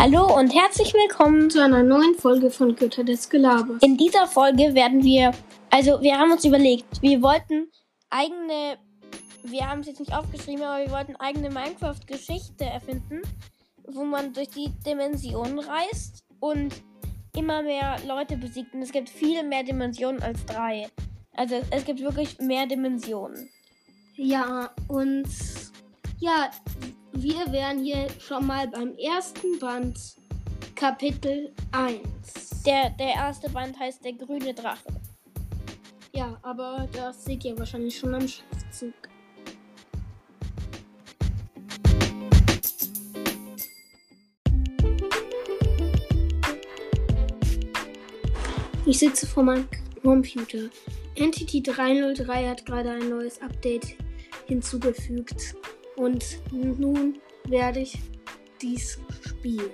Hallo und herzlich willkommen zu einer neuen Folge von Götter des Gelabers. In dieser Folge werden wir, also wir haben uns überlegt, wir wollten eigene, wir haben es jetzt nicht aufgeschrieben, aber wir wollten eigene Minecraft-Geschichte erfinden, wo man durch die Dimensionen reist und immer mehr Leute besiegt. Und es gibt viel mehr Dimensionen als drei. Also es gibt wirklich mehr Dimensionen. Ja, und ja, wir wären hier schon mal beim ersten Band, Kapitel 1. Der, der erste Band heißt Der grüne Drache. Ja, aber das seht ihr wahrscheinlich schon am Schriftzug. Ich sitze vor meinem Computer. Entity 303 hat gerade ein neues Update hinzugefügt. Und nun werde ich dies spielen.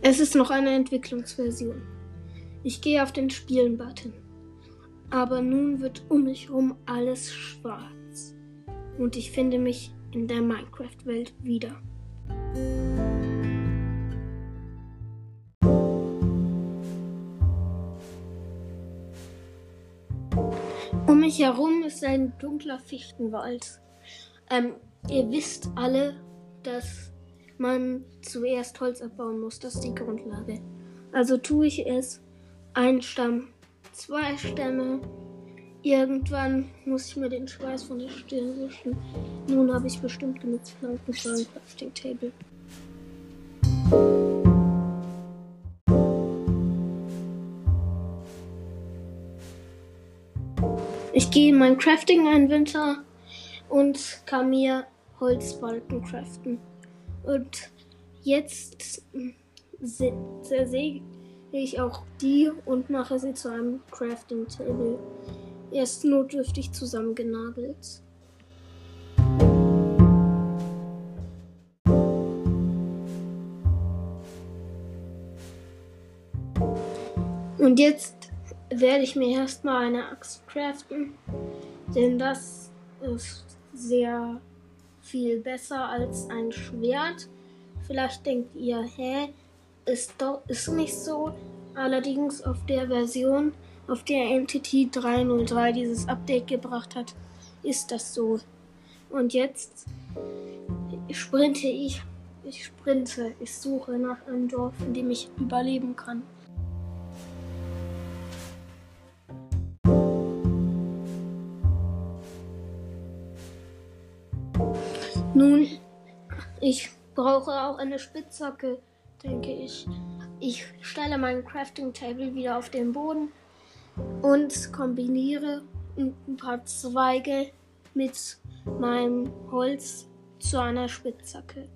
Es ist noch eine Entwicklungsversion. Ich gehe auf den Spielen-Button. Aber nun wird um mich herum alles schwarz. Und ich finde mich in der Minecraft-Welt wieder. Um mich herum ist ein dunkler Fichtenwald. Ähm, ihr wisst alle, dass man zuerst Holz abbauen muss. Das ist die Grundlage. Also tue ich es. Ein Stamm, zwei Stämme. Irgendwann muss ich mir den Schweiß von der Stirn wischen. Nun habe ich bestimmt genug Planken für ein Crafting Table. Ich gehe in mein Crafting-Inventar und kann mir Holzbalken craften. Und jetzt zersäge ich auch die und mache sie zu einem Crafting Table. Er ist notdürftig zusammengenagelt. Und jetzt werde ich mir erstmal eine Axt craften, denn das ist sehr viel besser als ein Schwert. Vielleicht denkt ihr, hä, ist doch ist nicht so. Allerdings auf der Version, auf der Entity 303 dieses Update gebracht hat, ist das so. Und jetzt sprinte ich, ich sprinte, ich suche nach einem Dorf, in dem ich überleben kann. Nun, ich brauche auch eine Spitzhacke, denke ich. Ich stelle mein Crafting Table wieder auf den Boden und kombiniere ein paar Zweige mit meinem Holz zu einer Spitzhacke.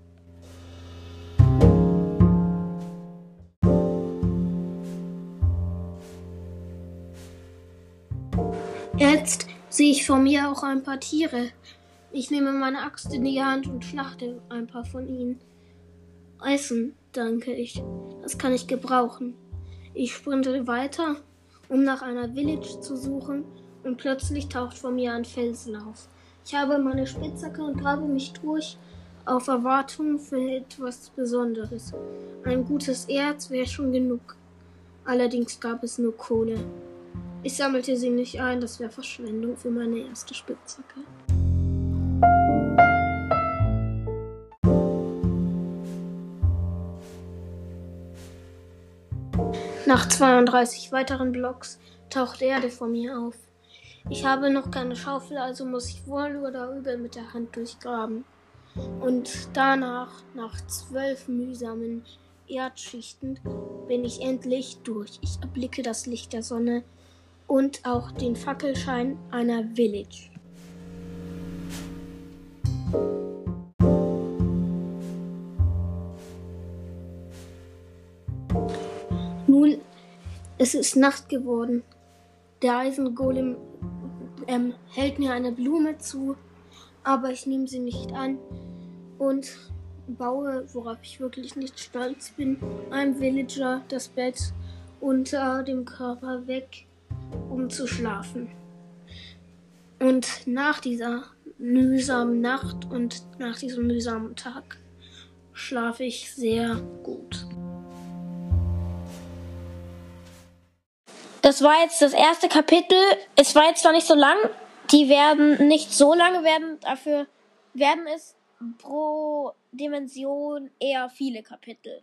Jetzt sehe ich vor mir auch ein paar Tiere. Ich nehme meine Axt in die Hand und schlachte ein paar von ihnen. Essen, danke ich. Das kann ich gebrauchen. Ich sprinte weiter, um nach einer Village zu suchen, und plötzlich taucht vor mir ein Felsen auf. Ich habe meine Spitzhacke und grabe mich durch, auf Erwartung für etwas Besonderes. Ein gutes Erz wäre schon genug. Allerdings gab es nur Kohle. Ich sammelte sie nicht ein, das wäre Verschwendung für meine erste Spitzhacke. Nach 32 weiteren Blocks taucht Erde vor mir auf. Ich habe noch keine Schaufel, also muss ich wohl oder übel mit der Hand durchgraben. Und danach, nach zwölf mühsamen Erdschichten, bin ich endlich durch. Ich erblicke das Licht der Sonne und auch den Fackelschein einer Village. Nun, es ist Nacht geworden. Der Eisengolem ähm, hält mir eine Blume zu, aber ich nehme sie nicht an und baue, worauf ich wirklich nicht stolz bin, einem Villager das Bett unter dem Körper weg, um zu schlafen. Und nach dieser mühsamen Nacht und nach diesem mühsamen Tag schlafe ich sehr gut. Das war jetzt das erste Kapitel. Es war jetzt zwar nicht so lang. Die werden nicht so lange werden. Dafür werden es pro Dimension eher viele Kapitel.